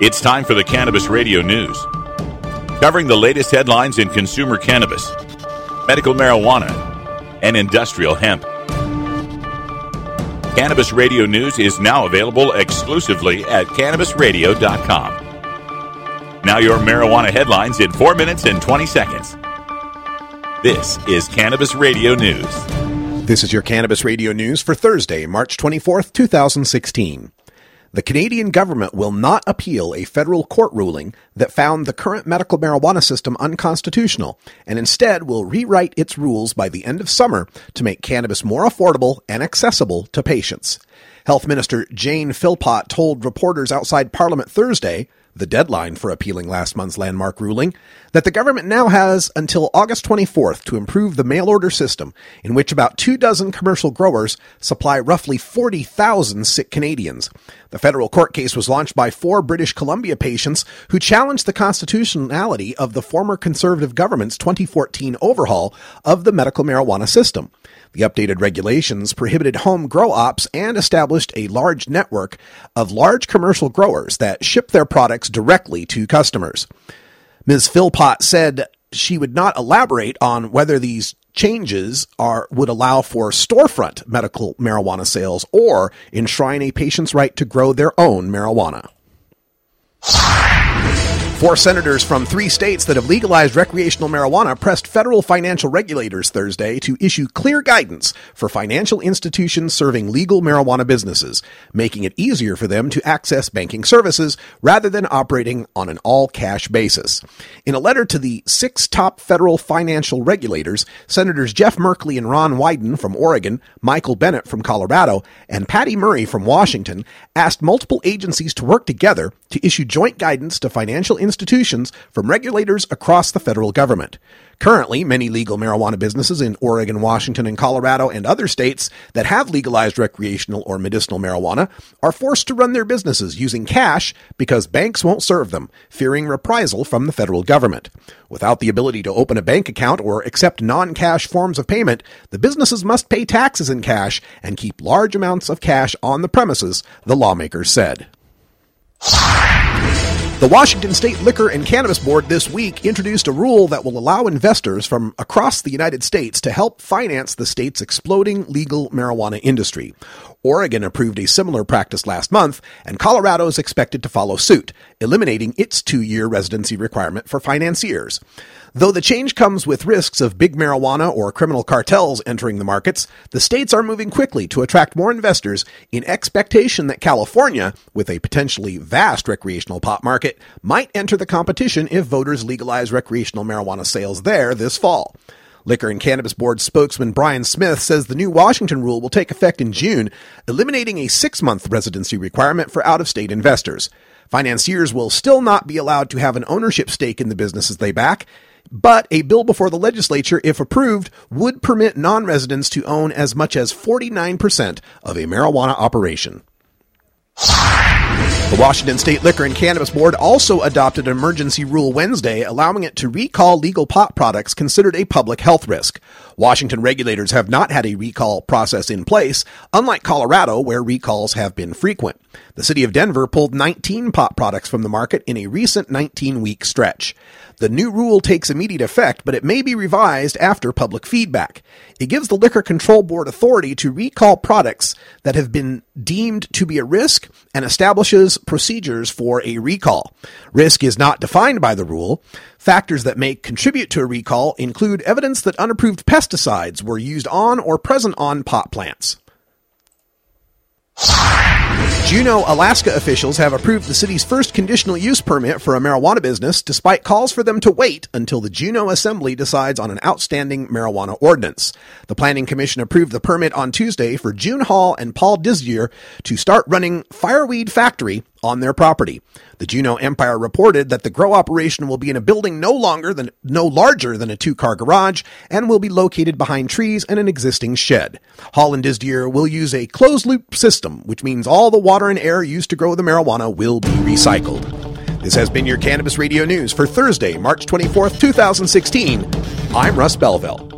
It's time for the Cannabis Radio News, covering the latest headlines in consumer cannabis, medical marijuana, and industrial hemp. Cannabis Radio News is now available exclusively at cannabisradio.com. Now, your marijuana headlines in 4 minutes and 20 seconds. This is Cannabis Radio News. This is your Cannabis Radio News for Thursday, March 24th, 2016. The Canadian government will not appeal a federal court ruling that found the current medical marijuana system unconstitutional and instead will rewrite its rules by the end of summer to make cannabis more affordable and accessible to patients. Health Minister Jane Philpott told reporters outside Parliament Thursday the deadline for appealing last month's landmark ruling, that the government now has until August 24th to improve the mail order system, in which about two dozen commercial growers supply roughly 40,000 sick Canadians. The federal court case was launched by four British Columbia patients who challenged the constitutionality of the former Conservative government's 2014 overhaul of the medical marijuana system. The updated regulations prohibited home grow ops and established a large network of large commercial growers that ship their products directly to customers. Ms. Philpott said she would not elaborate on whether these changes are would allow for storefront medical marijuana sales or enshrine a patient's right to grow their own marijuana. Four senators from three states that have legalized recreational marijuana pressed federal financial regulators Thursday to issue clear guidance for financial institutions serving legal marijuana businesses, making it easier for them to access banking services rather than operating on an all cash basis. In a letter to the six top federal financial regulators, Senators Jeff Merkley and Ron Wyden from Oregon, Michael Bennet from Colorado, and Patty Murray from Washington asked multiple agencies to work together to issue joint guidance to financial institutions institutions from regulators across the federal government. Currently, many legal marijuana businesses in Oregon, Washington, and Colorado and other states that have legalized recreational or medicinal marijuana are forced to run their businesses using cash because banks won't serve them, fearing reprisal from the federal government. Without the ability to open a bank account or accept non-cash forms of payment, the businesses must pay taxes in cash and keep large amounts of cash on the premises, the lawmakers said. The Washington State Liquor and Cannabis Board this week introduced a rule that will allow investors from across the United States to help finance the state's exploding legal marijuana industry. Oregon approved a similar practice last month, and Colorado is expected to follow suit, eliminating its two year residency requirement for financiers. Though the change comes with risks of big marijuana or criminal cartels entering the markets, the states are moving quickly to attract more investors in expectation that California, with a potentially vast recreational pot market, might enter the competition if voters legalize recreational marijuana sales there this fall. Liquor and Cannabis Board spokesman Brian Smith says the new Washington rule will take effect in June, eliminating a six month residency requirement for out of state investors. Financiers will still not be allowed to have an ownership stake in the businesses they back, but a bill before the legislature, if approved, would permit non residents to own as much as 49% of a marijuana operation. The Washington State Liquor and Cannabis Board also adopted an emergency rule Wednesday allowing it to recall legal pot products considered a public health risk. Washington regulators have not had a recall process in place, unlike Colorado, where recalls have been frequent. The city of Denver pulled 19 pot products from the market in a recent 19 week stretch. The new rule takes immediate effect, but it may be revised after public feedback. It gives the Liquor Control Board authority to recall products that have been deemed to be a risk and establishes procedures for a recall. Risk is not defined by the rule. Factors that may contribute to a recall include evidence that unapproved pesticides were used on or present on pot plants. Juneau, Alaska officials have approved the city's first conditional use permit for a marijuana business despite calls for them to wait until the Juneau Assembly decides on an outstanding marijuana ordinance. The Planning Commission approved the permit on Tuesday for June Hall and Paul Disdier to start running Fireweed Factory on their property. The Juneau Empire reported that the grow operation will be in a building no longer than no larger than a two-car garage and will be located behind trees and an existing shed. Hall and Disdier will use a closed loop system, which means all the water and air used to grow the marijuana will be recycled. This has been your Cannabis Radio News for Thursday, March 24th, 2016. I'm Russ Belville.